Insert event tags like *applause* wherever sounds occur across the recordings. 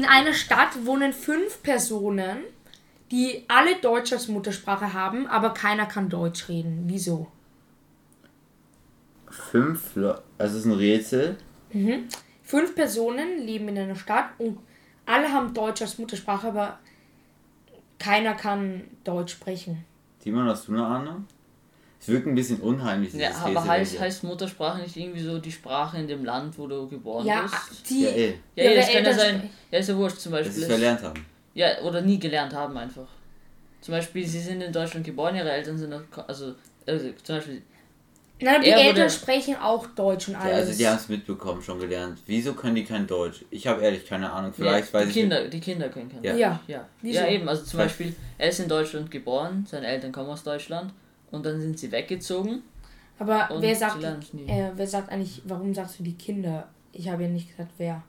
in einer Stadt wohnen fünf Personen, die alle Deutsch als Muttersprache haben, aber keiner kann Deutsch reden. Wieso? Fünf, Le- also es ist ein Rätsel. Mhm. Fünf Personen leben in einer Stadt und alle haben Deutsch als Muttersprache, aber keiner kann Deutsch sprechen. Timon, hast du eine Ahnung? Es wirkt ein bisschen unheimlich, Ja, aber heißt, heißt Muttersprache nicht irgendwie so die Sprache in dem Land, wo du geboren Ja, bist? die. Ja, ey, Ja, ja, ihre das kann ja sein. Ja, ist ja wurscht, zum dass Beispiel. sie es verlernt haben. Ja, oder nie gelernt haben einfach. Zum Beispiel, sie sind in Deutschland geboren, ihre Eltern sind noch, also, also zum Beispiel, Nein, die Er Eltern wurde- sprechen auch Deutsch und Ja, alles. also die haben es mitbekommen, schon gelernt. Wieso können die kein Deutsch? Ich habe ehrlich keine Ahnung. Vielleicht ja, weiß die ich Kinder, die Kinder können kein Ja. ja. Ja. Wieso? ja, eben, also zum Beispiel, er ist in Deutschland geboren, seine Eltern kommen aus Deutschland und dann sind sie weggezogen. Aber wer sagt, äh, wer sagt eigentlich, warum sagst du die Kinder? Ich habe ja nicht gesagt, wer.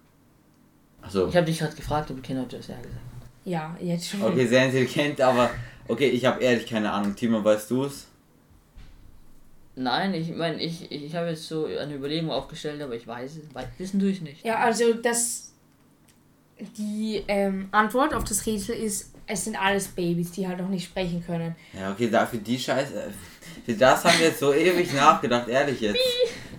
Achso. Ich habe dich gerade gefragt, ob die Kinder das ja gesagt. Ja, jetzt schon. Okay, sehr intelligent, aber okay, ich habe ehrlich keine Ahnung. Timo, weißt du es? Nein, ich meine, ich, ich habe jetzt so eine Überlegung aufgestellt, aber ich weiß es, weiß, wissen tue ich nicht. Ja, also das. Die ähm, Antwort auf das Rätsel ist, es sind alles Babys, die halt noch nicht sprechen können. Ja, okay, dafür die Scheiße. äh, Für das haben wir jetzt so ewig nachgedacht, ehrlich jetzt.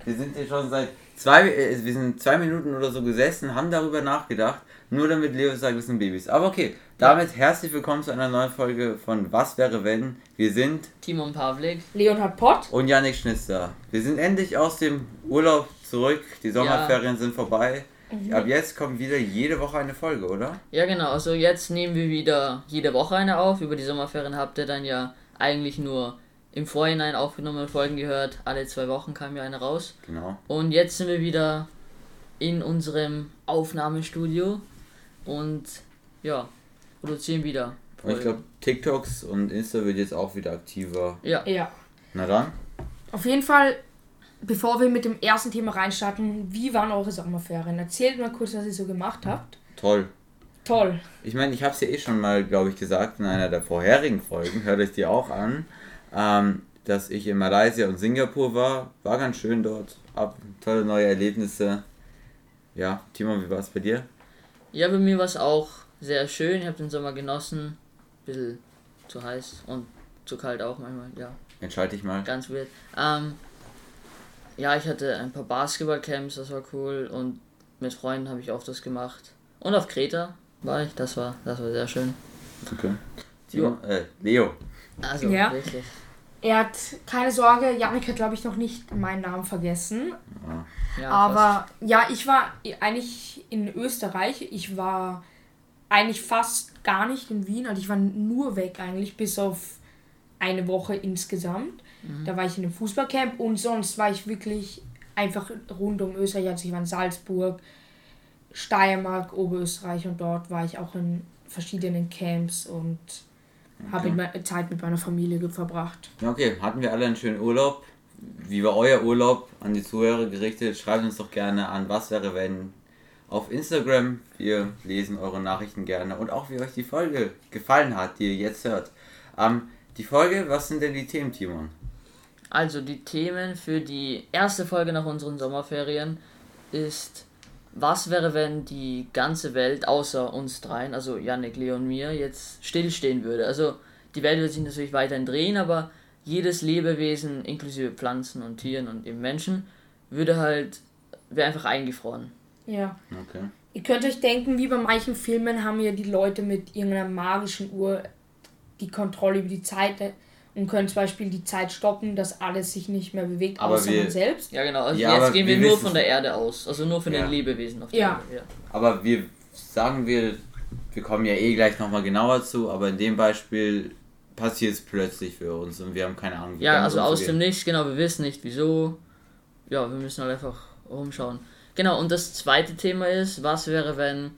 Wir sind hier schon seit zwei, äh, wir sind zwei Minuten oder so gesessen, haben darüber nachgedacht, nur damit Leo sagt, wir sind Babys. Aber okay, damit herzlich willkommen zu einer neuen Folge von Was wäre wenn? Wir sind Timon Pavlik, Leonhard Pott. und Yannick Schnitzer. Wir sind endlich aus dem Urlaub zurück, die Sommerferien sind vorbei. Ab jetzt kommt wieder jede Woche eine Folge, oder? Ja, genau. Also jetzt nehmen wir wieder jede Woche eine auf. Über die Sommerferien habt ihr dann ja eigentlich nur im Vorhinein aufgenommene Folgen gehört. Alle zwei Wochen kam ja eine raus. Genau. Und jetzt sind wir wieder in unserem Aufnahmestudio und ja, produzieren wieder. Und ich glaube, TikToks und Insta wird jetzt auch wieder aktiver. ja, Ja. Na dann? Auf jeden Fall, bevor wir mit dem ersten Thema reinstarten, wie waren eure Sommerferien? Erzählt mal kurz, was ihr so gemacht habt. Toll. Toll. Ich meine, ich habe es ja eh schon mal, glaube ich, gesagt in einer der vorherigen Folgen, hört euch die auch an, ähm, dass ich in Malaysia und Singapur war. War ganz schön dort. Hab tolle neue Erlebnisse. Ja, Timo, wie war es bei dir? ja, bei mir war es auch sehr schön. Ich habe den Sommer genossen. Bisschen zu heiß und zu kalt auch manchmal, ja. Entscheide ich mal. Ganz weird. Ähm, ja, ich hatte ein paar Basketballcamps, das war cool. Und mit Freunden habe ich oft das gemacht. Und auf Kreta war ich, das war, das war sehr schön. Okay. Timo, äh, Leo. Also, Ja. wirklich. Er hat keine Sorge, Janik hat glaube ich noch nicht meinen Namen vergessen. Ja, Aber ja, ich war eigentlich in Österreich. Ich war eigentlich fast gar nicht in Wien. Also ich war nur weg eigentlich, bis auf eine Woche insgesamt. Da war ich in einem Fußballcamp und sonst war ich wirklich einfach rund um Österreich. Also ich war in Salzburg, Steiermark, Oberösterreich und dort war ich auch in verschiedenen Camps und habe Okay. me- Zeit mit meiner Familie verbracht. Ja, Okay, hatten wir alle einen schönen Urlaub. Wie war euer Urlaub an die Zuhörer gerichtet? Schreibt uns doch gerne an, was wäre wenn auf Instagram. Wir lesen eure Nachrichten gerne und auch wie euch die Folge gefallen hat, die ihr jetzt hört. Ähm, die Folge, was sind denn die Themen, Timon? Also die Themen für die erste Folge nach unseren Sommerferien ist, was wäre, wenn die ganze Welt außer uns dreien, also Yannick, Leo und mir, jetzt stillstehen würde. Also die Welt wird sich natürlich weiterhin drehen, aber jedes Lebewesen, inklusive Pflanzen und Tieren und eben Menschen, würde halt, wäre einfach eingefroren. Ja. Okay. Ihr könnt euch denken, wie bei manchen Filmen haben ja die Leute mit irgendeiner magischen Uhr die Kontrolle über die Zeit äh, und können zum Beispiel die Zeit stoppen, dass alles sich nicht mehr bewegt, Aber außer wir- man selbst. Ja genau, also Ja, jetzt gehen wir wir nur von der Erde aus, also nur von Ja. den Lebewesen auf der Ja. Erde. Ja. Aber wir sagen wir, wir kommen ja eh gleich nochmal genauer zu, aber in dem Beispiel passiert es plötzlich für uns und wir haben keine Ahnung, wie Ja, also aus dem Nichts, genau, wir wissen nicht wieso. Ja, wir müssen halt einfach rumschauen. Genau, und das zweite Thema ist, was wäre, wenn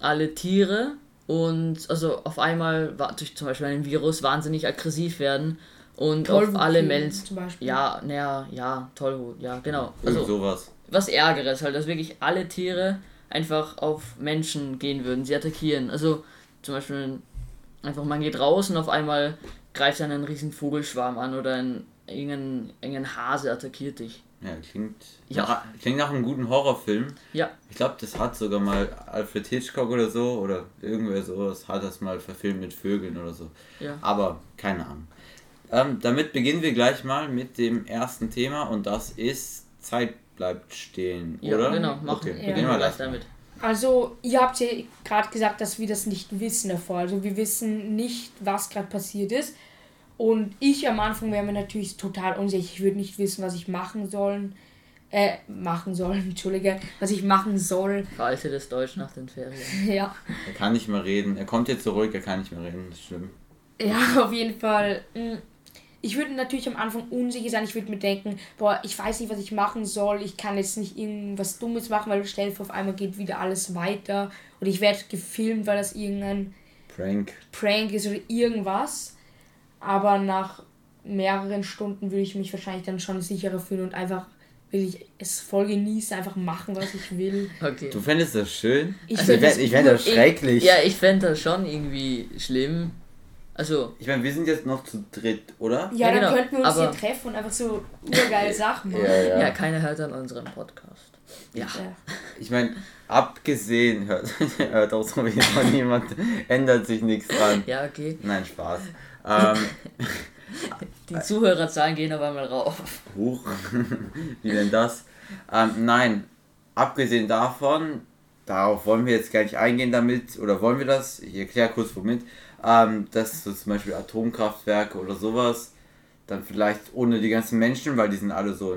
alle Tiere und also auf einmal wa- durch zum Beispiel einen Virus wahnsinnig aggressiv werden und auf Tollwut alle Menschen. zum Beispiel. Ja, naja, ja, Tollwut, ja, genau. Irgend Also sowas. was Ärgeres, halt, dass wirklich alle Tiere einfach auf Menschen gehen würden, sie attackieren. Also zum Beispiel einfach man geht raus und auf einmal greift einen riesen Vogelschwarm an oder ein irgendein, irgendein Hase attackiert dich. Ja, klingt, Ja. Nach, klingt nach einem guten Horrorfilm. Ja. Ich glaube, das hat sogar mal Alfred Hitchcock oder so oder irgendwer sowas hat das mal verfilmt mit Vögeln oder so. Ja. Aber keine Ahnung. Ähm, damit beginnen wir gleich mal mit dem ersten Thema und das ist Zeit bleibt stehen, Ja, oder? genau, machen. Okay, Ja. beginnen wir gleich damit. Also, ihr habt ja gerade gesagt, dass wir das nicht wissen davor. Also, wir wissen nicht, was gerade passiert ist. Und ich am Anfang wäre mir natürlich total unsicher. Ich würde nicht wissen, was ich machen sollen. Äh, machen soll, *laughs* entschuldige. Was ich machen soll. Veraltetes Deutsch nach den Ferien. *laughs* Ja. Er kann nicht mehr reden. Er kommt jetzt zurück, er kann nicht mehr reden. Das ist schlimm. Ja, *laughs* auf jeden Fall. mm, Ich würde natürlich am Anfang unsicher sein. Ich würde mir denken, boah, ich weiß nicht, was ich machen soll. Ich kann jetzt nicht irgendwas Dummes machen, weil stell dir vor, auf einmal geht wieder alles weiter. Oder ich werde gefilmt, weil das irgendein Prank. Prank ist oder irgendwas. Aber nach mehreren Stunden würde ich mich wahrscheinlich dann schon sicherer fühlen und einfach will ich es voll genießen, einfach machen, was ich will. *laughs* Okay. Du fändest das schön? Ich Also ich das fänd- ich fände das Ich- schrecklich. Ja, ich fände das schon irgendwie schlimm. Also, Ich meine, wir sind jetzt noch zu dritt, oder? Ja, Ja, dann genau, könnten wir uns aber- hier treffen und einfach so urgeile *laughs* Sachen machen. Ja, ja, keiner hört an unserem Podcast. Ja. Ja. Ich meine, abgesehen, hört, *laughs* hört auch so wie von niemand, ändert sich nichts dran. Ja, okay. Nein, Spaß. Ähm, *laughs* Die Zuhörerzahlen gehen aber mal rauf. Huch, *laughs* wie denn das? Ähm, nein, abgesehen davon, darauf wollen wir jetzt gar nicht eingehen damit, oder wollen wir das? Ich erkläre kurz womit. Ähm, dass so zum Beispiel Atomkraftwerke oder sowas, dann vielleicht ohne die ganzen Menschen, weil die sind alle so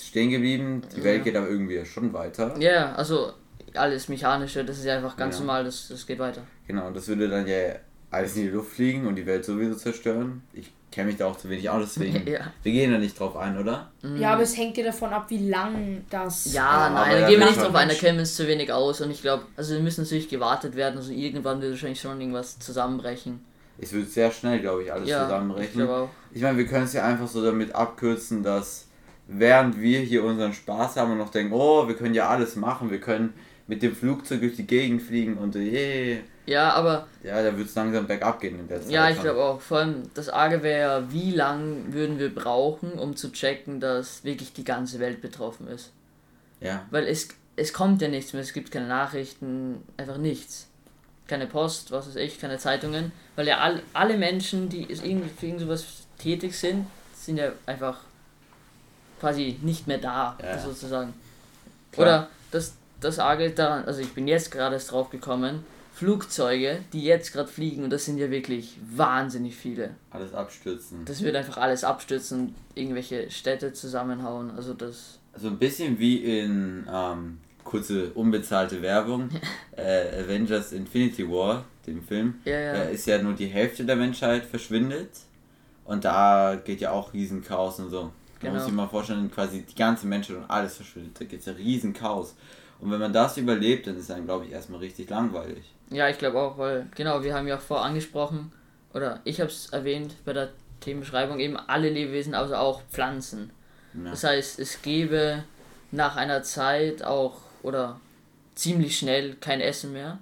stehen geblieben. Die Welt geht aber irgendwie schon weiter. Ja, also alles Mechanische, das ist ja einfach ganz Ja. normal, das, das geht weiter. Genau, und das würde dann ja alles in die Luft fliegen und die Welt sowieso zerstören. Ich kenne mich da auch zu wenig aus, deswegen. *laughs* Ja. Wir gehen da nicht drauf ein, oder? ja, aber es hängt ja davon ab, wie lang das. Ja, aber nein, ja, da gehen wir ja, nicht drauf ein, da kennen wir uns zu wenig aus und ich glaube, also wir müssen natürlich gewartet werden, also irgendwann wird wahrscheinlich schon irgendwas zusammenbrechen. Es wird sehr schnell, glaube ich, alles Ja, ich zusammenbrechen. glaube auch. Ich meine, wir können es ja einfach so damit abkürzen, dass während wir hier unseren Spaß haben und noch denken, oh, wir können ja alles machen, wir können mit dem Flugzeug durch die Gegend fliegen und je, Ja, aber ja, da wird es langsam bergab gehen in der Zeit. ja, ich glaube auch, vor allem das Arge wäre ja, wie lang würden wir brauchen, um zu checken, dass wirklich die ganze Welt betroffen ist. Ja, Weil es, es kommt ja nichts mehr, es gibt keine Nachrichten, einfach nichts. Keine Post, was weiß ich, keine Zeitungen. Weil ja all, alle Menschen, die irgendwie für irgend sowas tätig sind, sind ja einfach quasi nicht mehr da, Ja. sozusagen. Klar. Oder das, das Arge daran, also ich bin jetzt gerade erst drauf gekommen, Flugzeuge, die jetzt gerade fliegen, und das sind ja wirklich wahnsinnig viele. alles abstürzen. Das wird einfach alles abstürzen, irgendwelche Städte zusammenhauen. Also das. So ein bisschen wie in ähm, kurze unbezahlte Werbung, *laughs* äh, Avengers Infinity War, dem Film. Ja, ja. Da ist ja nur die Hälfte der Menschheit verschwindet. Und da geht ja auch riesen Chaos und so. Man Genau. muss sich mal vorstellen, quasi die ganze Menschheit und alles verschwindet. Da geht es ja riesen Chaos. Und wenn man das überlebt, dann ist dann, glaube ich, erstmal richtig langweilig. Ja, ich glaube auch, weil, genau, wir haben ja auch vor angesprochen, oder ich habe es erwähnt bei der Themenbeschreibung, eben alle Lebewesen, also auch Pflanzen. Ja. Das heißt, es gäbe nach einer Zeit auch, oder ziemlich schnell, kein Essen mehr.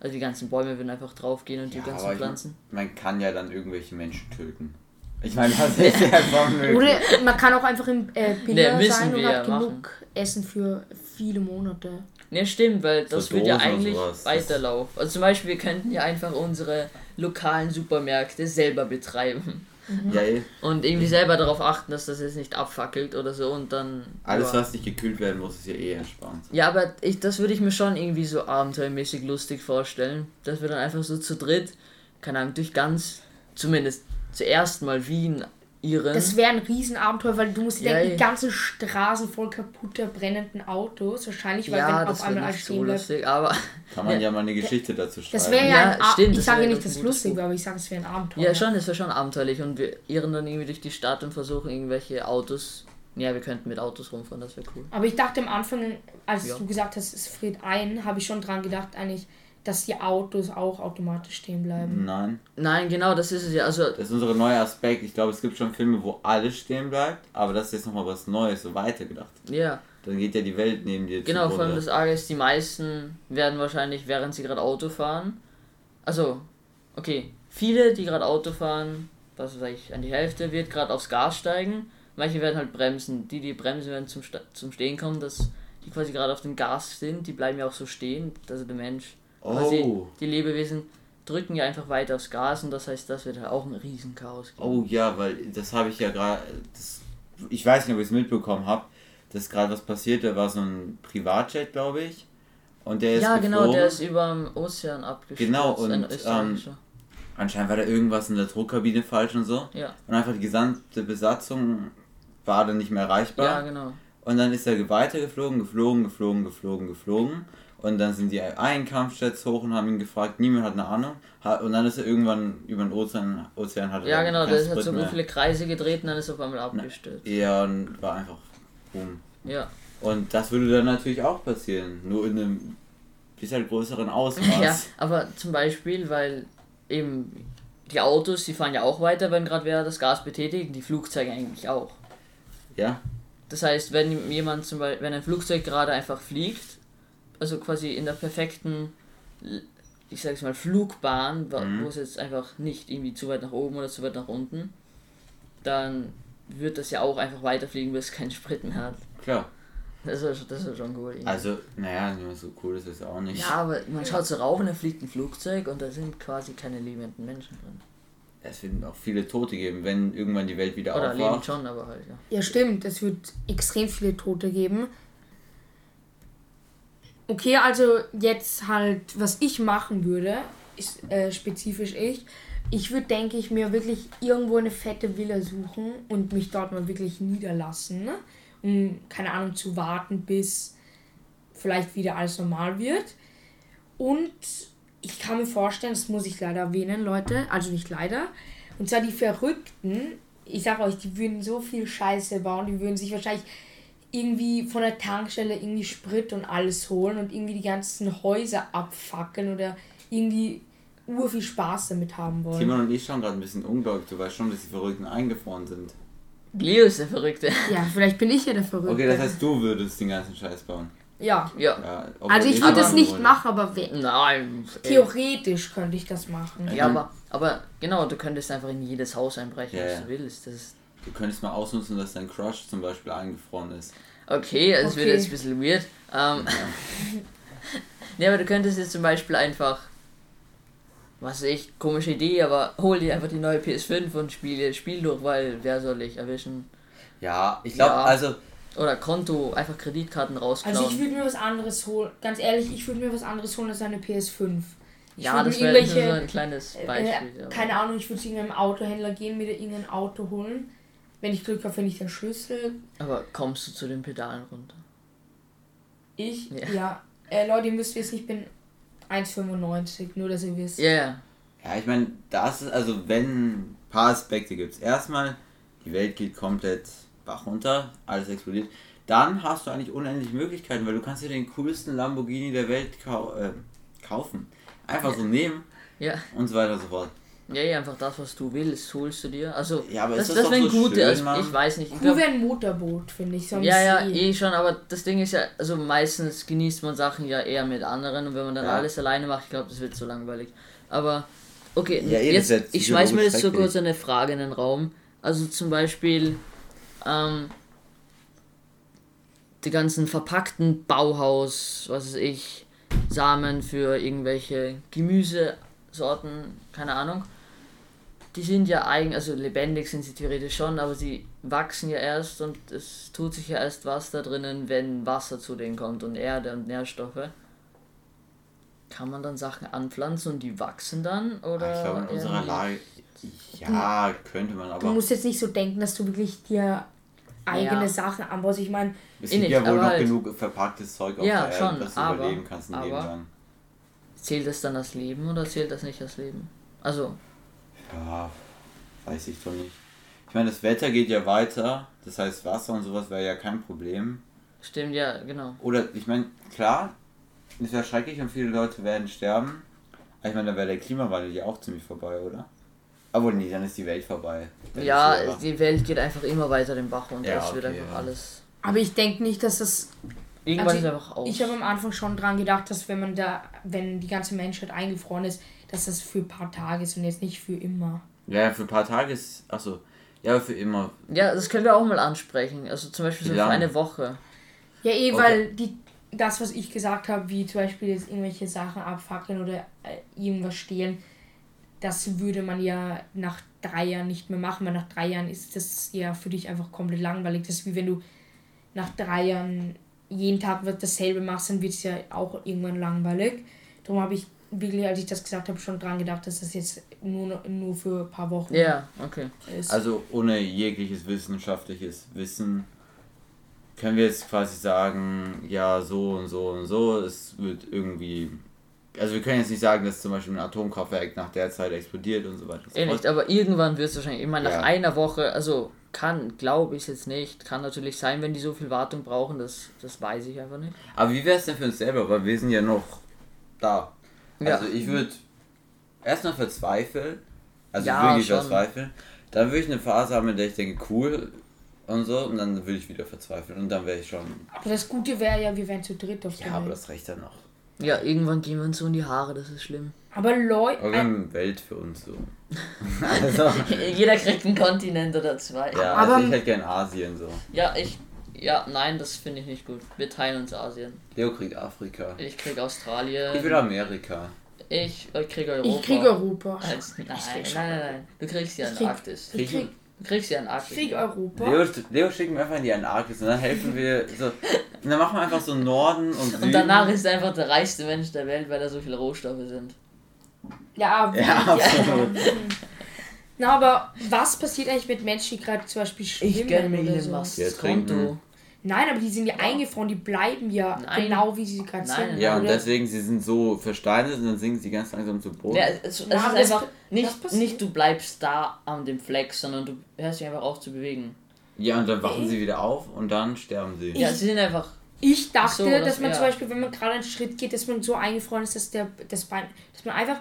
Also die ganzen Bäume würden einfach draufgehen und Ja, die ganzen aber ich- Pflanzen. Man kann ja dann irgendwelche Menschen töten. Ich meine, das ist ja *laughs* schon möglich. Oder man kann auch einfach im äh, Ne, Bilder müssen sein und hat ja genug Essen für viele Monate. Ne, stimmt, weil So das wird ja eigentlich weiterlaufen. Also zum Beispiel, wir könnten ja einfach unsere lokalen Supermärkte selber betreiben. Ja, eh. Und irgendwie selber darauf achten, dass das jetzt nicht abfackelt oder so und dann. Alles, ja. was nicht gekühlt werden muss, ist ja eh entspannt. Ja, aber ich, das würde ich mir schon irgendwie so abenteuermäßig lustig vorstellen. Dass wir dann einfach so zu dritt, keine Ahnung, durch ganz, zumindest zuerst mal Wien irren. Das wäre ein Riesenabenteuer, weil du musst dir Ja, denken, die ganzen Straßen voll kaputter, brennenden Autos. Wahrscheinlich, weil ja, wenn das auf einmal alles so lustig, aber. *laughs* Kann man ja, Ja. mal eine Geschichte dazu schreiben. Das wäre ja, Ja, ein stimmt, Ich das sage nicht, es gutes lustig aber ich sage, es wäre ein Abenteuer. Ja, schon, das wäre schon abenteuerlich und wir irren dann irgendwie durch die Stadt und versuchen irgendwelche Autos. Ja, wir könnten mit Autos rumfahren, das wäre cool. Aber ich dachte am Anfang, als Ja. du gesagt hast, es friert ein, habe ich schon dran gedacht, eigentlich, dass die Autos auch automatisch stehen bleiben. Nein, Nein, genau, das ist es ja. Also, das ist unser neuer Aspekt. Ich glaube, es gibt schon Filme, wo alles stehen bleibt, aber das ist jetzt nochmal was Neues, so weitergedacht. ja, Dann geht ja die Welt neben dir genau, vor allem zugrunde. das Arge ist, die meisten werden wahrscheinlich, während sie gerade Auto fahren. Also, okay, viele, die gerade Auto fahren, was weiß ich, an die Hälfte, wird gerade aufs Gas steigen. manche werden halt bremsen. Die, die bremsen, werden zum, Sta- zum Stehen kommen, dass die quasi gerade auf dem Gas sind, die bleiben ja auch so stehen, also der Mensch. Oh. die Lebewesen drücken ja einfach weiter aufs Gas und das heißt, das wird halt auch ein Riesenchaos geben. Oh ja, weil das habe ich ja gerade. Ich weiß nicht, ob ich es mitbekommen habe. Das ist gerade was passiert. Da war so ein Privatjet, glaube ich. Und der ist ja, geflogen. genau, der ist über dem Ozean abgestürzt. Genau, und, ähm. Anscheinend war da irgendwas in der Druckkabine falsch und so. ja. Und einfach die gesamte Besatzung war dann nicht mehr erreichbar. ja, genau. Und dann ist er weitergeflogen, geflogen, geflogen, geflogen, geflogen. Und dann sind die einen Kampfjets hoch und haben ihn gefragt, niemand hat eine Ahnung. Und dann ist er irgendwann über den Ozean, Ozean hatte Ja, genau, der hat so mehr. viele Kreise gedreht und dann ist er auf einmal abgestürzt. Ja, und war einfach boom. Ja. Und das würde dann natürlich auch passieren, nur in einem bisschen größeren Ausmaß. *laughs* Ja, aber zum Beispiel, weil eben die Autos, die fahren ja auch weiter, wenn gerade wer das Gas betätigt, die Flugzeuge eigentlich auch. ja, Das heißt, wenn jemand zum Beispiel, wenn ein Flugzeug gerade einfach fliegt, also quasi in der perfekten, ich sag's mal, Flugbahn, Mhm. wo es jetzt einfach nicht irgendwie zu weit nach oben oder zu weit nach unten, dann wird das ja auch einfach weiterfliegen, bis es keinen Sprit mehr hat. klar. Das ist, das ist schon cool. irgendwie. Also, naja, so cool ist es auch nicht. ja, aber man schaut so rauf und da fliegt ein Flugzeug und da sind quasi keine lebenden Menschen drin. Es wird auch viele Tote geben, wenn irgendwann die Welt wieder Oder leben aufwacht. schon, aber halt, ja. Ja, stimmt. Es wird extrem viele Tote geben. Okay, also jetzt halt, was ich machen würde, ist äh, spezifisch ich. Ich würde, denke ich, mir wirklich irgendwo eine fette Villa suchen und mich dort mal wirklich niederlassen. Ne? Um, keine Ahnung, zu warten, bis vielleicht wieder alles normal wird. Und ich kann mir vorstellen, das muss ich leider erwähnen, Leute, also nicht leider. Und zwar die Verrückten, ich sag euch, die würden so viel Scheiße bauen, die würden sich wahrscheinlich irgendwie von der Tankstelle irgendwie Sprit und alles holen und irgendwie die ganzen Häuser abfackeln oder irgendwie ur viel Spaß damit haben wollen. Timon und ich schauen gerade ein bisschen ungläubig. Du weißt schon, dass die Verrückten eingefroren sind. Leo ist der Verrückte. Ja, vielleicht bin ich ja der Verrückte. Okay, das heißt, du würdest den ganzen Scheiß bauen. Ja. Ja. Ja, Also ich würde das nicht würde. machen, aber we- Nein. ey. theoretisch könnte ich das machen. Ja, aber, aber genau, du könntest einfach in jedes Haus einbrechen, Ja, was ja. du willst. Das ist Du könntest mal ausnutzen, dass dein Crush zum Beispiel eingefroren ist. okay, also es wird Okay. jetzt ein bisschen weird. Ähm, *laughs* nee, aber du könntest jetzt zum Beispiel einfach, was ich, komische Idee, aber hol dir einfach die neue PS5 und spiele Spiel durch, weil wer soll dich erwischen? Ja, ich glaube, Ja. also Oder Konto, einfach Kreditkarten rausklauen. Also ich würde mir was anderes holen. Ganz ehrlich, ich würde mir was anderes holen als eine PS5. Ich ja, würde das wäre so ein kleines Beispiel. Äh, aber- keine Ahnung, ich würde zu irgendeinem Autohändler gehen, mir da irgendein Auto holen. Wenn ich Glück habe, finde ich den Schlüssel. Aber kommst du zu den Pedalen runter? Ich, Ja. ja. Äh, Leute, ihr müsst wissen, ich bin 1,95, nur dass ihr wisst. Ja, ja. Ja, ich meine, das ist, also wenn ein paar Aspekte gibt Erstmal, die Welt geht komplett Bach runter, alles explodiert. Dann hast du eigentlich unendliche Möglichkeiten, weil du kannst dir den coolsten Lamborghini der Welt kau äh, kaufen. Einfach so nehmen Ja, und so weiter und so fort. Ja, ja, einfach das, was du willst, holst du dir. Also, Ja, aber das, ist das, das wären so gute, schön, also, Mann? ich weiß nicht. Ich Cool glaub, wäre ein Motorboot, finde ich. So am ja, ja, eh schon, aber das Ding ist ja, also meistens genießt man Sachen ja eher mit anderen und wenn man dann Ja. alles alleine macht, ich glaube, das wird so langweilig. Aber, okay, Ja, eh, jetzt, wird ich schmeiß mir jetzt so kurz eine Frage in den Raum. Also zum Beispiel, ähm, die ganzen verpackten Bauhaus, was weiß ich, Samen für irgendwelche Gemüsesorten, keine Ahnung. Die sind ja eigen, also lebendig sind sie theoretisch schon, aber sie wachsen ja erst und es tut sich ja erst was da drinnen, wenn Wasser zu denen kommt und Erde und Nährstoffe. Kann man dann Sachen anpflanzen und die wachsen dann? Oder ich glaube, in unserer? Lage, ja, könnte man, Du aber musst jetzt nicht so denken, dass du wirklich dir eigene Ja. Sachen anbaust. Ich meine, es gibt ja wohl noch halt- genug verpacktes Zeug auf Ja, der schon, Erde, dass du aber- überleben kannst ein Leben aber- lang. Zählt das dann als Leben oder zählt das nicht als Leben? Also, Ja, weiß ich doch nicht. Ich meine, das Wetter geht ja weiter, das heißt Wasser und sowas wäre ja kein Problem. stimmt ja, genau. Oder, ich meine, klar, ist ja schrecklich und viele Leute werden sterben. Aber ich meine, dann wäre der Klimawandel ja auch ziemlich vorbei, oder? Aber nee, dann ist die Welt vorbei. Dann Ja, die Welt geht einfach immer weiter den Bach runter. Ja, es wird okay, einfach ja. alles. aber ich denke nicht, dass das Irgendwann Also ist einfach aus. Ich habe am Anfang schon dran gedacht, dass wenn man da, wenn die ganze Menschheit eingefroren ist, dass das für ein paar Tage ist und jetzt nicht für immer. Ja, für ein paar Tage ist. Achso. Ja, für immer. Ja, das können wir auch mal ansprechen. Also zum Beispiel so für eine Woche. Ja, eh, Okay. weil die, das, was ich gesagt habe, wie zum Beispiel jetzt irgendwelche Sachen abfackeln oder äh, irgendwas stehlen, das würde man ja nach drei Jahren nicht mehr machen, weil nach drei Jahren ist das ja für dich einfach komplett langweilig. Das ist wie wenn du nach drei Jahren jeden Tag wird dasselbe machst, dann wird es ja auch irgendwann langweilig. Darum habe ich wirklich, als ich das gesagt habe, schon dran gedacht, dass das jetzt nur, nur für ein paar Wochen Ja, okay. ist. Also ohne jegliches wissenschaftliches Wissen können wir jetzt quasi sagen, ja, so und so und so, es wird irgendwie. Also wir können jetzt nicht sagen, dass zum Beispiel ein Atomkraftwerk nach der Zeit explodiert und so weiter. und so Eh nicht, aber irgendwann wird es wahrscheinlich, ich meine, nach Ja. einer Woche, also kann, glaube ich jetzt nicht, kann natürlich sein, wenn die so viel Wartung brauchen, das, das weiß ich einfach nicht. Aber wie wäre es denn für uns selber? Weil wir sind ja noch da. Ja. Also ich würde erstmal verzweifeln. Also Ja, wirklich schon. verzweifeln. Dann würde ich eine Phase haben, in der ich denke, cool und so. Und dann würde ich wieder verzweifeln. Und dann wäre ich schon. aber das Gute wäre ja, wir wären zu dritt auf der Ja, aber Welt. das reicht dann noch. Ja, irgendwann gehen wir uns so in die Haare, das ist schlimm. Aber Leute, Aber wir haben Welt für uns so. *laughs* also, Jeder kriegt einen Kontinent oder zwei. ja, Aber- also ich hätte gern Asien so. Ja, ich, ja, nein, das finde ich nicht gut. Wir teilen uns Asien. Leo kriegt Afrika. Ich krieg Australien. Ich will Amerika. Ich äh, krieg Europa. ich kriege Europa. Als, nein, Ich krieg nein, nein, nein. Du kriegst ja Ich in krieg- Arktis. Ich krieg, Du kriegst ja in ich Arktis. krieg Europa. Leo, Leo schicken wir einfach in die Antarktis und dann helfen wir so. Und dann machen wir einfach so Norden und Süden. Und danach ist er einfach der reichste Mensch der Welt, weil da so viele Rohstoffe sind. Ja, Ja, absolut. *laughs* Na, aber was passiert eigentlich mit Menschen, die gerade zum Beispiel schwimmen oder so? Ja, Musk's trinken. Nein, aber die sind ja eingefroren, die bleiben ja Nein. genau wie sie gerade Nein. sind. Ja, und deswegen, sie sind so versteinert und dann sinken sie ganz langsam zu Boden. Ja, es, es Ja, ist einfach nicht, passiert. nicht du bleibst da an dem Fleck, sondern du hörst dich einfach auf zu bewegen. Ja, und dann wachen sie wieder auf und dann sterben sie. Ja, sie sind einfach. Ich dachte, So, das- dass man ja. zum Beispiel, wenn man gerade einen Schritt geht, dass man so eingefroren ist, dass der das Bein, dass man einfach,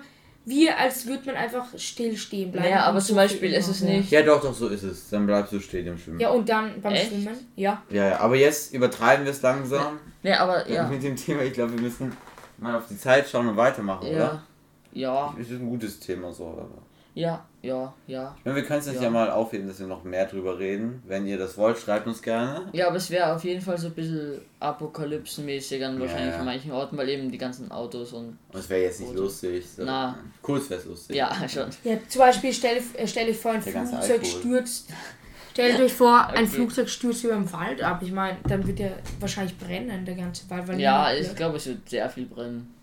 wie als würde man einfach still stehen bleiben. Naja, aber zum Beispiel ist es Ja. nicht. Ja, doch, doch, so ist es. Dann bleibst du stehen im Schwimmen. Ja, und dann beim Echt? Schwimmen, ja. Ja, ja, aber jetzt übertreiben wir es langsam Nee, aber ja. mit dem Thema. Ich glaube, wir müssen mal auf die Zeit schauen und weitermachen, Ja. oder? Ja, Das ist ein gutes Thema so. Aber. ja, ja, ja. Ich meine, wir können es jetzt ja. Ja. mal aufheben, dass wir noch mehr drüber reden. Wenn ihr das wollt, schreibt uns gerne. Ja, aber es wäre auf jeden Fall so ein bisschen apokalypsenmäßig an wahrscheinlich ja. an manchen Orten, weil eben die ganzen Autos und. Und es wäre jetzt nicht Oder- lustig. So. Na. Kurz wäre es lustig. Ja, *laughs* schon. Ja, zum Beispiel stell, äh, stell dich vor, ein Der Flugzeug stürzt. Stellt euch vor, *laughs* ein Okay. Flugzeug stürzt über den Wald ab. Ich meine, dann wird der wahrscheinlich brennen, der ganze Wald. Weil Ja, ich glaube, es wird sehr viel brennen.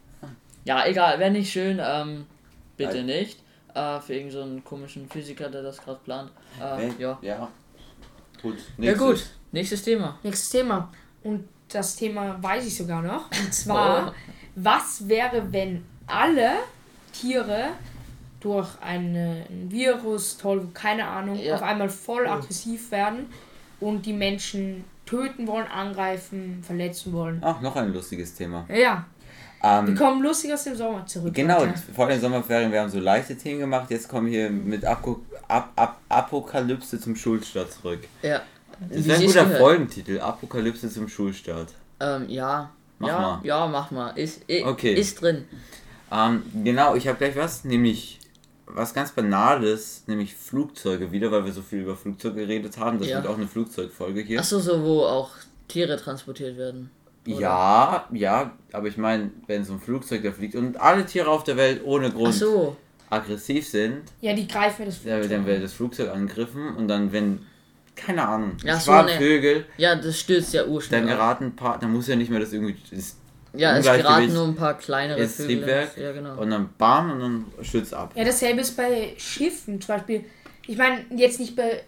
Ja, egal, wäre nicht schön, ähm, bitte Nein. nicht. Äh, für irgendeinen so einen komischen Physiker, der das gerade plant. Äh, Nee? ja. Ja. Gut. Ja, gut. Nächstes Thema. Nächstes Thema. Und das Thema weiß ich sogar noch. Und zwar, Oh. was wäre, wenn alle Tiere durch eine, ein Virus, toll, keine Ahnung, Ja. auf einmal voll aggressiv werden und die Menschen töten wollen, angreifen, verletzen wollen. Ach, noch ein lustiges Thema. Ja, wir Ähm, kommen lustig aus dem Sommer zurück. genau, Leute. vor den Sommerferien, wir haben so leichte Themen gemacht. Jetzt kommen wir mit Apo Ap Ap Apokalypse zum Schulstart zurück. Ja. Das wäre ein guter Folgentitel. Apokalypse zum Schulstart. Ähm, ja. Mach ja, mal. ja, mach mal. Ist, i- Okay. ist drin. Ähm, genau, ich habe gleich was, nämlich was ganz Banales, nämlich Flugzeuge wieder, weil wir so viel über Flugzeuge geredet haben. Das Ja. wird auch eine Flugzeugfolge hier. Achso, so, wo auch Tiere transportiert werden. Oder? Ja, ja, aber ich meine, wenn so ein Flugzeug da fliegt und alle Tiere auf der Welt ohne Grund Achso. aggressiv sind, Ja, die greifen das dann Flugzeug. dann wird das Flugzeug angegriffen und dann, wenn, keine Ahnung, Ja, es so waren eine- Vögel, Ja, das stürzt ja dann ursprünglich. ab. geraten ein paar, dann muss ja nicht mehr das irgendwie, das Ja, es geraten nur ein paar kleinere Vögel. Triebwerk Ja, genau. und dann bam und dann stürzt ab. Ja, dasselbe ist bei Schiffen. Zum Beispiel, ich meine, jetzt nicht bei.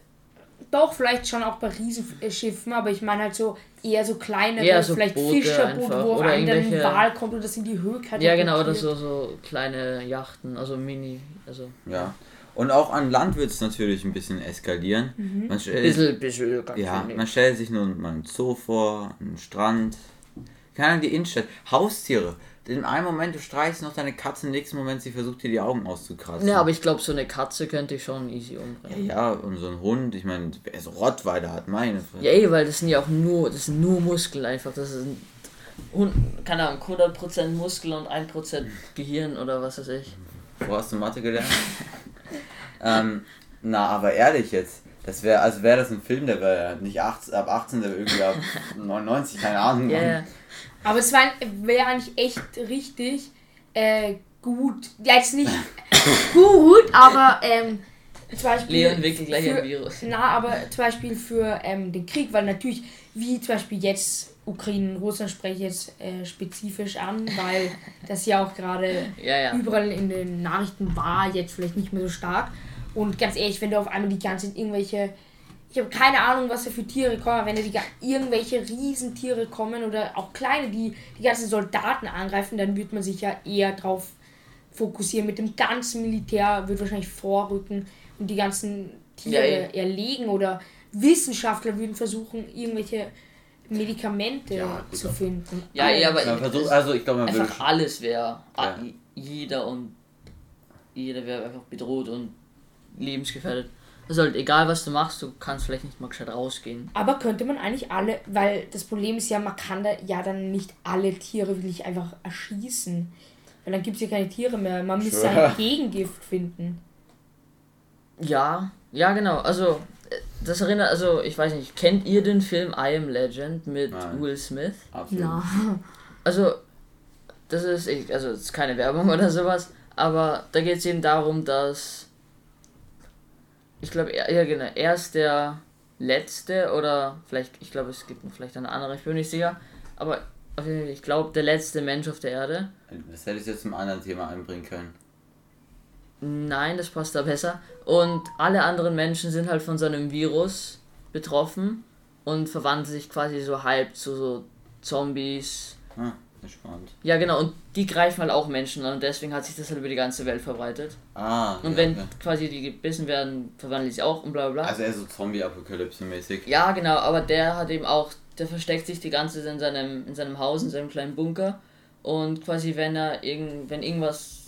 Doch, vielleicht schon auch bei Riesenschiffen, aber ich meine halt so eher so kleinere, Eher so vielleicht Boote Fischerboote, einfach. wo auf Oder einen dann ein Wal kommt und das in die Höhe Ja, genau, oder so, so kleine Yachten, also Mini, also Ja. Und auch an Land wird es natürlich ein bisschen eskalieren. Mhm. Man stellt, bisschen, bisschen, ja, man stellt sich nun mal einen Zoo vor, einen Strand. Keine Ahnung, die Innenstadt. Haustiere. In einem Moment, du streichst noch deine Katze, im nächsten Moment, sie versucht dir die Augen auszukratzen. Ja, aber ich glaube, so eine Katze könnte ich schon easy umbringen. Ja, und so ein Hund, ich meine, wer so Rottweiler hat, meine Fresse. Ja, eh, weil das sind ja auch nur, das sind nur Muskeln einfach. Das sind, hun- keine Ahnung, 100% Muskel und 1% Gehirn oder was weiß ich. Wo hast du Mathe gelernt? ähm, na, aber ehrlich jetzt, Das wäre, also wäre das ein Film, der wäre nicht 18, ab 18, der wäre irgendwie ab 99, keine Ahnung. Ja, ja. Aber es wäre eigentlich echt richtig äh, gut. Ja, jetzt nicht *laughs* gut, aber ähm, zum Beispiel. Leon wirklich gleich für, ein Virus. Na, aber zum Beispiel für ähm, den Krieg, weil natürlich, wie zum Beispiel jetzt Ukraine und Russland spreche ich jetzt äh, spezifisch an, weil das ja auch gerade *laughs* Ja, ja. überall in den Nachrichten war, jetzt vielleicht nicht mehr so stark. Und ganz ehrlich, wenn du auf einmal die ganzen irgendwelche, ich habe keine Ahnung, was da für Tiere kommen, aber wenn da die, irgendwelche Riesentiere kommen oder auch kleine, die die ganzen Soldaten angreifen, dann wird man sich ja eher drauf fokussieren. Mit dem ganzen Militär wird wahrscheinlich vorrücken und die ganzen Tiere Ja, erlegen oder Wissenschaftler würden versuchen, irgendwelche Medikamente Ja, zu finden. Ja, eh, aber Man versucht, also ich glaube, man würde einfach alles wäre. Ja. Jeder und jeder wäre einfach bedroht und lebensgefährdet. Also halt, egal was du machst, du kannst vielleicht nicht mal gescheit rausgehen. Aber könnte man eigentlich alle, weil das Problem ist ja, man kann da ja dann nicht alle Tiere wirklich einfach erschießen. Weil dann gibt es ja keine Tiere mehr. Man müsste Sure. ein Gegengift finden. Ja, ja genau. Also äh, das erinnert, also ich weiß nicht, kennt ihr den Film I Am Legend mit Nein. Will Smith? absolut. Na. Also, das ist, ich- also das ist keine Werbung *laughs* oder sowas, aber da geht es eben darum, dass ich glaube, er, ja genau, er ist der letzte oder vielleicht, ich glaube, es gibt vielleicht eine andere, ich bin nicht sicher, aber auf jeden Fall, ich glaube, der letzte Mensch auf der Erde. Das hätte ich jetzt zum anderen Thema einbringen können. Nein, das passt da besser. Und alle anderen Menschen sind halt von so einem Virus betroffen und verwandeln sich quasi so halb zu so Zombies, Ah, spannend. Ja, genau, und die greifen halt auch Menschen an und deswegen hat sich das halt über die ganze Welt verbreitet. Ah, Und ja, wenn okay. quasi die gebissen werden, verwandeln sich auch und bla bla bla. Also eher so Zombie-Apokalypse-mäßig. ja, genau, aber der hat eben auch, der versteckt sich die ganze Zeit in seinem, in seinem Haus, in seinem kleinen Bunker. Und quasi, wenn er irgend, wenn irgendwas,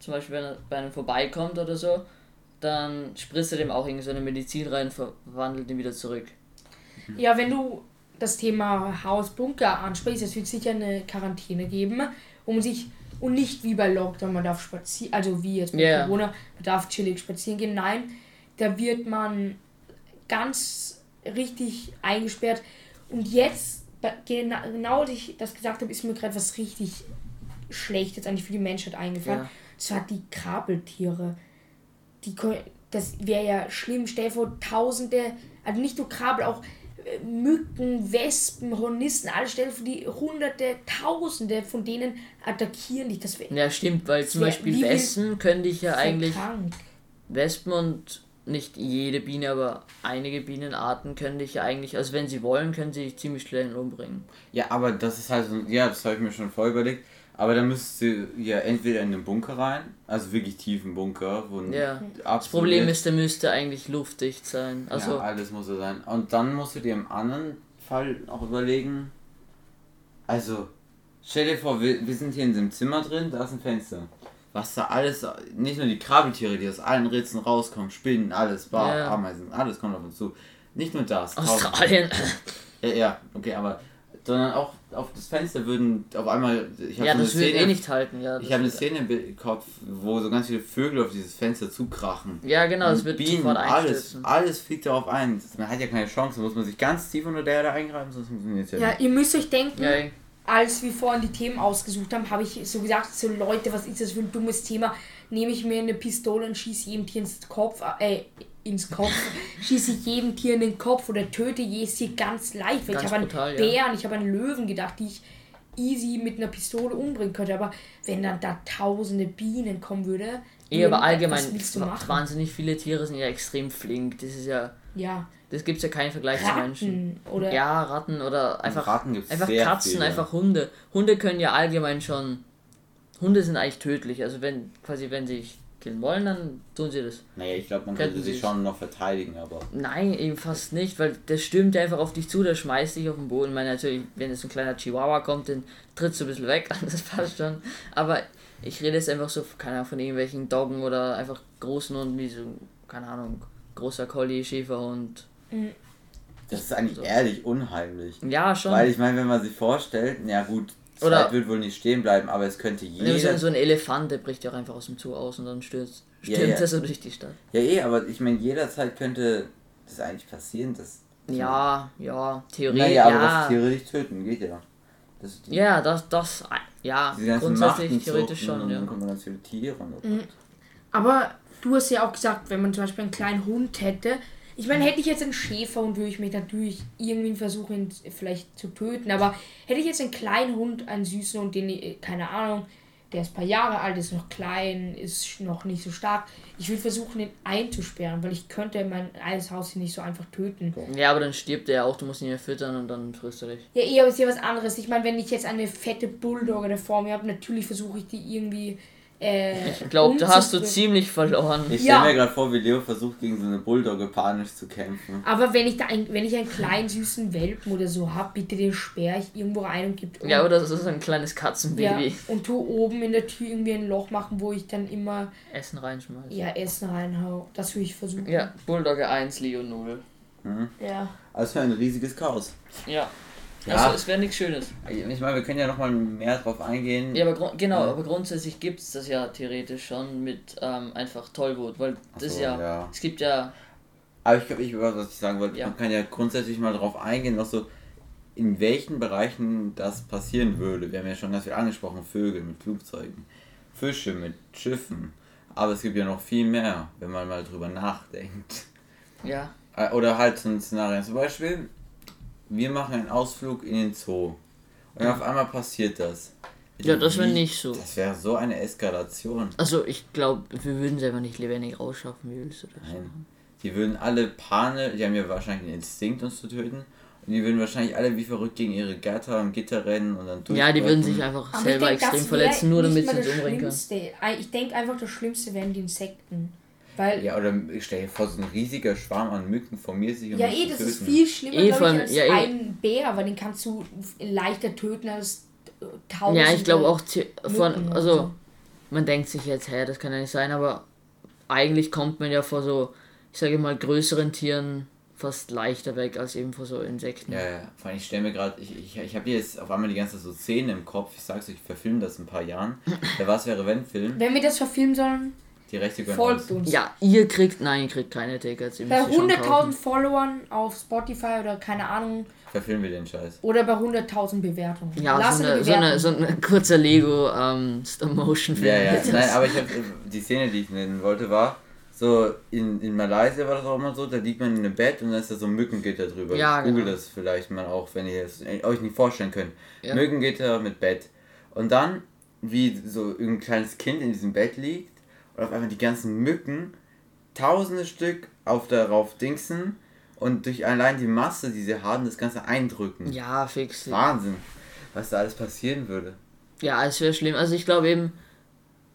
zum Beispiel wenn er bei einem vorbeikommt oder so, dann spritzt er dem auch irgend so eine Medizin rein, verwandelt ihn wieder zurück. Ja, wenn du das Thema Haus-Bunker ansprichst, es wird sicher eine Quarantäne geben, um sich und nicht wie bei Lockdown, man darf spazieren, also wie jetzt bei Ja. Corona, man darf chillig spazieren gehen. Nein, da wird man ganz richtig eingesperrt. Und jetzt, genau, genau ich das gesagt habe, ist mir gerade was richtig Schlechtes eigentlich für die Menschheit eingefallen. Ja. Das war die Krabbeltiere. Die, das wäre ja schlimm. Stell dir vor, tausende, also nicht nur Krabbel, auch Mücken, Wespen, Hornissen, alle stell dir vor, die hunderte, tausende von denen attackieren dich. Das Ja, stimmt, weil zum Beispiel Wespen können dich ja eigentlich krank. Wespen und nicht jede Biene, aber einige Bienenarten können dich ja eigentlich, also wenn sie wollen, können sie dich ziemlich schnell umbringen. Ja, aber das ist halt so, ja, das habe ich mir schon voll überlegt. Aber dann müsstest du ja entweder in den Bunker rein, also wirklich tiefen Bunker, wo Ja. Das Problem ist, der müsste eigentlich luftdicht sein. Also, ja, alles muss so sein. Und dann musst du dir im anderen Fall auch überlegen, also stell dir vor, wir, wir sind hier in diesem Zimmer drin, da ist ein Fenster. Was da alles, nicht nur die Krabbeltiere, die aus allen Ritzen rauskommen, Spinnen, alles, Bar, Ja. Ameisen, alles kommt auf uns zu. Nicht nur das. tausend- Australien. Ja, ja, okay, aber sondern auch auf das Fenster würden auf einmal. Ich habe ja, so eine das würde Szene, eh nicht halten, ja. ich habe eine Szene im Kopf, wo so ganz viele Vögel auf dieses Fenster zukrachen. Ja, genau, es wird Bienen, sofort alles, alles fliegt darauf ein. Man hat ja keine Chance, da muss man sich ganz tief unter der Erde eingreifen, sonst funktioniert es ja, Ja, ihr müsst euch denken, Ja, als wir vorhin die Themen ausgesucht haben, habe ich so gesagt, so Leute, was ist das für ein dummes Thema? Nehme ich mir eine Pistole und schieße jedem Tier ins Kopf, äh, ins Kopf, *laughs* schieße ich jedem Tier in den Kopf oder töte jedes Tier ganz leicht. Weil Ganz ich habe an brutal, ja. Bären, ich habe an Löwen gedacht, die ich easy mit einer Pistole umbringen könnte. Aber wenn dann da tausende Bienen kommen würde, eh, aber allgemein, was willst du machen? wahnsinnig viele Tiere sind ja extrem flink. Das ist ja, Ja, das gibt's ja keinen Vergleich zu Menschen. Ratten oder Ja, Ratten oder einfach, Ratten gibt's einfach sehr Katzen, viele. einfach Hunde. Hunde können ja allgemein schon. Hunde sind eigentlich tödlich. Also wenn quasi wenn sie dich killen wollen, dann tun sie das. Naja, ich glaube, man könnte sich sie- schon noch verteidigen, aber. Nein, eben fast nicht, weil der stürmt ja einfach auf dich zu, der schmeißt dich auf den Boden. Ich meine, natürlich, wenn jetzt ein kleiner Chihuahua kommt, dann trittst du ein bisschen weg, *laughs* das passt schon. Aber ich rede jetzt einfach so, keine Ahnung, von irgendwelchen Doggen oder einfach großen Hunden wie so, keine Ahnung, großer Collie, Schäferhund. Das ist eigentlich So. ehrlich unheimlich. Ja, schon. Weil ich meine, wenn man sich vorstellt, ja gut, Oder- Zeit wird wohl nicht stehen bleiben, aber es könnte Ja, jeder. so, so ein Elefant, der bricht ja auch einfach aus dem Zoo aus und dann stürzt. Ja, Stürmt ja. er so durch die Stadt. Ja, eh, aber ich meine, jederzeit könnte das eigentlich passieren, dass. Ja, ja, Theorie, Naja, aber ja. das theoretisch töten geht ja. Das Ja, das, das, ja, grundsätzlich Machten theoretisch schon, und ja. Dann kommt man natürlich Tiere und Mhm. Aber du hast ja auch gesagt, wenn man zum Beispiel einen kleinen Hund hätte. Ich meine, hätte ich jetzt einen Schäferhund, würde ich mich natürlich irgendwie versuchen, ihn vielleicht zu töten. Aber hätte ich jetzt einen kleinen Hund, einen süßen Hund, den, ich- keine Ahnung, der ist ein paar Jahre alt, ist noch klein, ist noch nicht so stark. Ich würde versuchen, ihn einzusperren, weil ich könnte mein eigenes Haustier nicht so einfach töten. Ja, aber dann stirbt er auch, du musst ihn ja füttern und dann frisst er dich. Ja, eher ist ja was anderes. Ich meine, wenn ich jetzt eine fette Bulldogge vor mir habe, natürlich versuche ich die irgendwie. Äh, Ich glaube, da hast du ziemlich verloren. Ich Ja. stelle mir gerade vor, wie Leo versucht, gegen so eine Bulldogge panisch zu kämpfen. Aber wenn ich da ein, wenn ich einen kleinen süßen Welpen oder so habe, bitte den sperre ich irgendwo rein und gibt Ja, oder das ist ein kleines ja, Katzenbaby. und tu oben in der Tür irgendwie ein Loch machen, wo ich dann immer Essen reinschmeißen. ja Essen reinhau. Das würde ich versuchen. Ja, Bulldogge 1, Leo 0. ja. Also ein riesiges Chaos. Ja. Ja. Also es wäre nichts Schönes. Ich meine, wir können ja nochmal mehr drauf eingehen. Ja, aber genau, Ja. aber grundsätzlich gibt es das ja theoretisch schon mit ähm, einfach Tollwut, weil das so, ja, ja. es gibt ja, Aber ich glaube, ich, was ich sagen wollte, Ja. man kann ja grundsätzlich mal drauf eingehen, noch so, in welchen Bereichen das passieren würde. Wir haben ja schon ganz viel angesprochen, Vögel mit Flugzeugen, Fische mit Schiffen. Aber es gibt ja noch viel mehr, wenn man mal drüber nachdenkt. ja, Äh, Oder halt so ein Szenario. Zum Beispiel, wir machen einen Ausflug in den Zoo. Und auf einmal passiert das. Ja, das wäre nicht so. Das wäre so eine Eskalation. also ich glaube, wir würden selber nicht lebendig rausschaffen, wie willst du das? Nein. Die würden alle Pane, die haben ja wahrscheinlich den Instinkt, uns zu töten. Und die würden wahrscheinlich alle wie verrückt gegen ihre Gatter und Gitter rennen und dann Ja, die würden sich einfach Aber selber ich denk, extrem verletzen, nur damit sie uns umbringen können. Schlimmste. Ich denke einfach, das Schlimmste wären die Insekten. Weil Ja, oder ich stell dir vor, so ein riesiger Schwarm an Mücken formiert sich um Ja, eh, das töten. ist viel schlimmer, Eh, ich, als ja, eh. ein Bär, weil den kannst du leichter töten als äh, tausende. Ja, ich glaube auch von, und also so. man denkt sich jetzt, hä, das kann ja nicht sein, aber eigentlich kommt man ja vor so, ich sage mal, größeren Tieren fast leichter weg als eben vor so Insekten. Ja, ja, vor allem ich stelle mir gerade, ich, ich, ich habe jetzt auf einmal die ganze Zeit so Szenen im Kopf, ich sag's euch, ich verfilme das in ein paar Jahren. Der Was wäre wenn Film, Wenn wir das verfilmen sollen, die Rechte gehören folgt uns. uns. Ja, ihr kriegt, nein, ihr kriegt keine Tickets. Ihr Bei müsst sie schon 100.000 kaufen. Followern auf Spotify oder keine Ahnung, Verfilmen wir den Scheiß. oder bei 100.000 Bewertungen. Ja, Lass so eine eine, so, eine, so ein kurzer Lego ähm, Stop-Motion-Film. Ja, ja, nein, aber *laughs* ich hab, die Szene, die ich nennen wollte, war so, in, in Malaysia war das auch immer so, da liegt man in einem Bett und dann ist da so ein Mückengitter drüber. Ja, Google genau. das vielleicht mal auch, wenn ihr es euch nicht vorstellen könnt. Ja. Mückengitter mit Bett. Und dann, wie so ein kleines Kind in diesem Bett liegt und auf einmal die ganzen Mücken, tausende Stück auf darauf dingsen und durch allein die Masse, die sie haben, das Ganze eindrücken. Ja, fix. Wahnsinn, was da alles passieren würde. Ja, es wäre schlimm. Also ich glaube eben,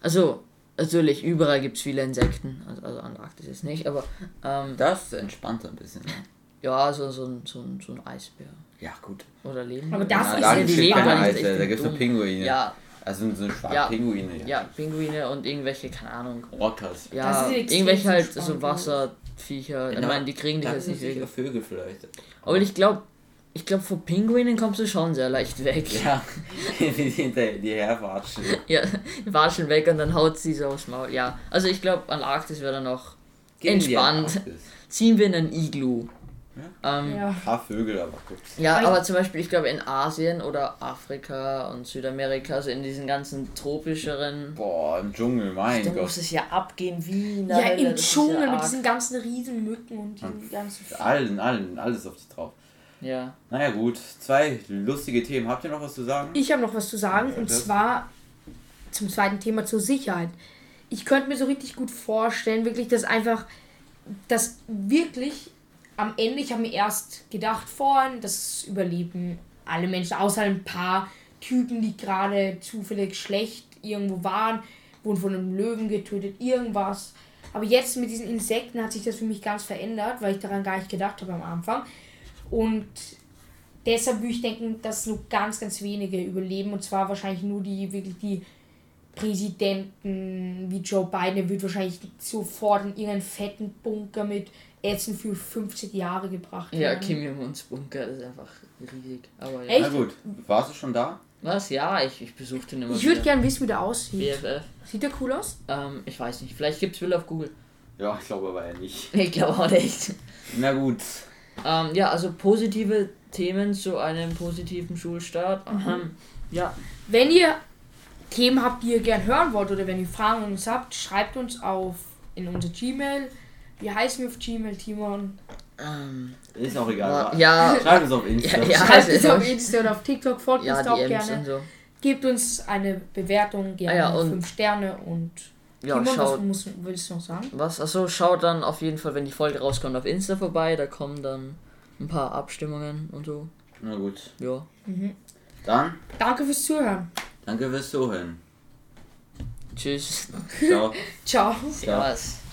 also natürlich überall gibt es viele Insekten, also, also Antarktis jetzt nicht, aber ähm, Das entspannt ein bisschen. Ne? ja, so, so, ein, so, ein, so ein Eisbär Ja, gut. oder Leben. Aber das Na, ist ja die ja Leben da bin gibt's nur. Pinguine. Ja, Also so schwarze Ja. Pinguine. ja, Pinguine und irgendwelche, keine Ahnung. Orcas. Ja, irgendwelche halt so Wasserviecher. Ich Ja, meine, die kriegen dich jetzt sind nicht wirklich. Vögel vielleicht. Aber ich glaube, ich glaube, vor Pinguinen kommst du schon sehr leicht weg. *laughs* *laughs* *laughs* Ja, die hinter die herwatschen. Ja, watschen weg und dann haut sie so aufs Maul. Ja, also ich glaube, Antarktis wäre dann noch entspannt. Ziehen wir in ein Iglu. Ja, ähm, ja. Ja. Ein paar Vögel, aber gut. aber zum Beispiel, ich glaube, in Asien oder Afrika und Südamerika, also in diesen ganzen tropischeren. Boah, im Dschungel, mein Da Gott. muss es ja abgehen wie in der Ja, Hölle, im Dschungel ja mit diesen ganzen riesen Mücken und diesen ganzen. Allen, allen, alles auf dich drauf. Ja. Naja, gut. Zwei lustige Themen. Habt ihr noch was zu sagen? Ich habe noch was zu sagen und Das- zwar zum zweiten Thema zur Sicherheit. Ich könnte mir so richtig gut vorstellen, wirklich, dass einfach, dass wirklich am Ende, ich habe mir erst gedacht vorhin, das überleben alle Menschen, außer ein paar Typen, die gerade zufällig schlecht irgendwo waren, wurden von einem Löwen getötet, irgendwas. Aber jetzt mit diesen Insekten hat sich das für mich ganz verändert, weil ich daran gar nicht gedacht habe am Anfang. Und deshalb würde ich denken, dass nur ganz, ganz wenige überleben. Und zwar wahrscheinlich nur die, wirklich die Präsidenten wie Joe Biden. Der wird wahrscheinlich sofort in irgendeinen fetten Bunker mit Essen für 50 Jahre gebracht Ja, werden. Kim Jong-uns Bunker ist einfach riesig. Aber ja. Echt? Na gut. Warst du schon da? Was? Ja, ich, ich besuche den immer Ich würde gerne wissen, wie der aussieht. BFF. Sieht der cool aus? Ähm, ich weiß nicht. Vielleicht gibt's Bilder auf Google. Ja, ich glaube aber eher nicht. *laughs* Ich glaube auch nicht. Na gut. Ähm, ja, also positive Themen zu einem positiven Schulstart. Ähm, ja, Wenn ihr Themen habt, die ihr gern hören wollt oder wenn ihr Fragen an uns habt, schreibt uns auf in unser Gmail. Wie heißen wir auf Gmail, Timon? ähm, Ist auch egal. ja, Schreibt es auf Insta. Ja, ja. Schreibt es also- auf Insta oder auf TikTok, folgt ja, uns auch gerne. so. Gebt uns eine Bewertung, gerne Ah ja, und- 5 Sterne und Ja, Timon, was schaut. muss, willst du noch sagen? Was? Achso, schaut dann auf jeden Fall, wenn die Folge rauskommt, auf Insta vorbei. Da kommen dann ein paar Abstimmungen und so. Na gut. Ja. Dann, Danke fürs Zuhören. danke fürs Zuhören. Tschüss. Ciao. *laughs* Ciao. Ciao. Servus.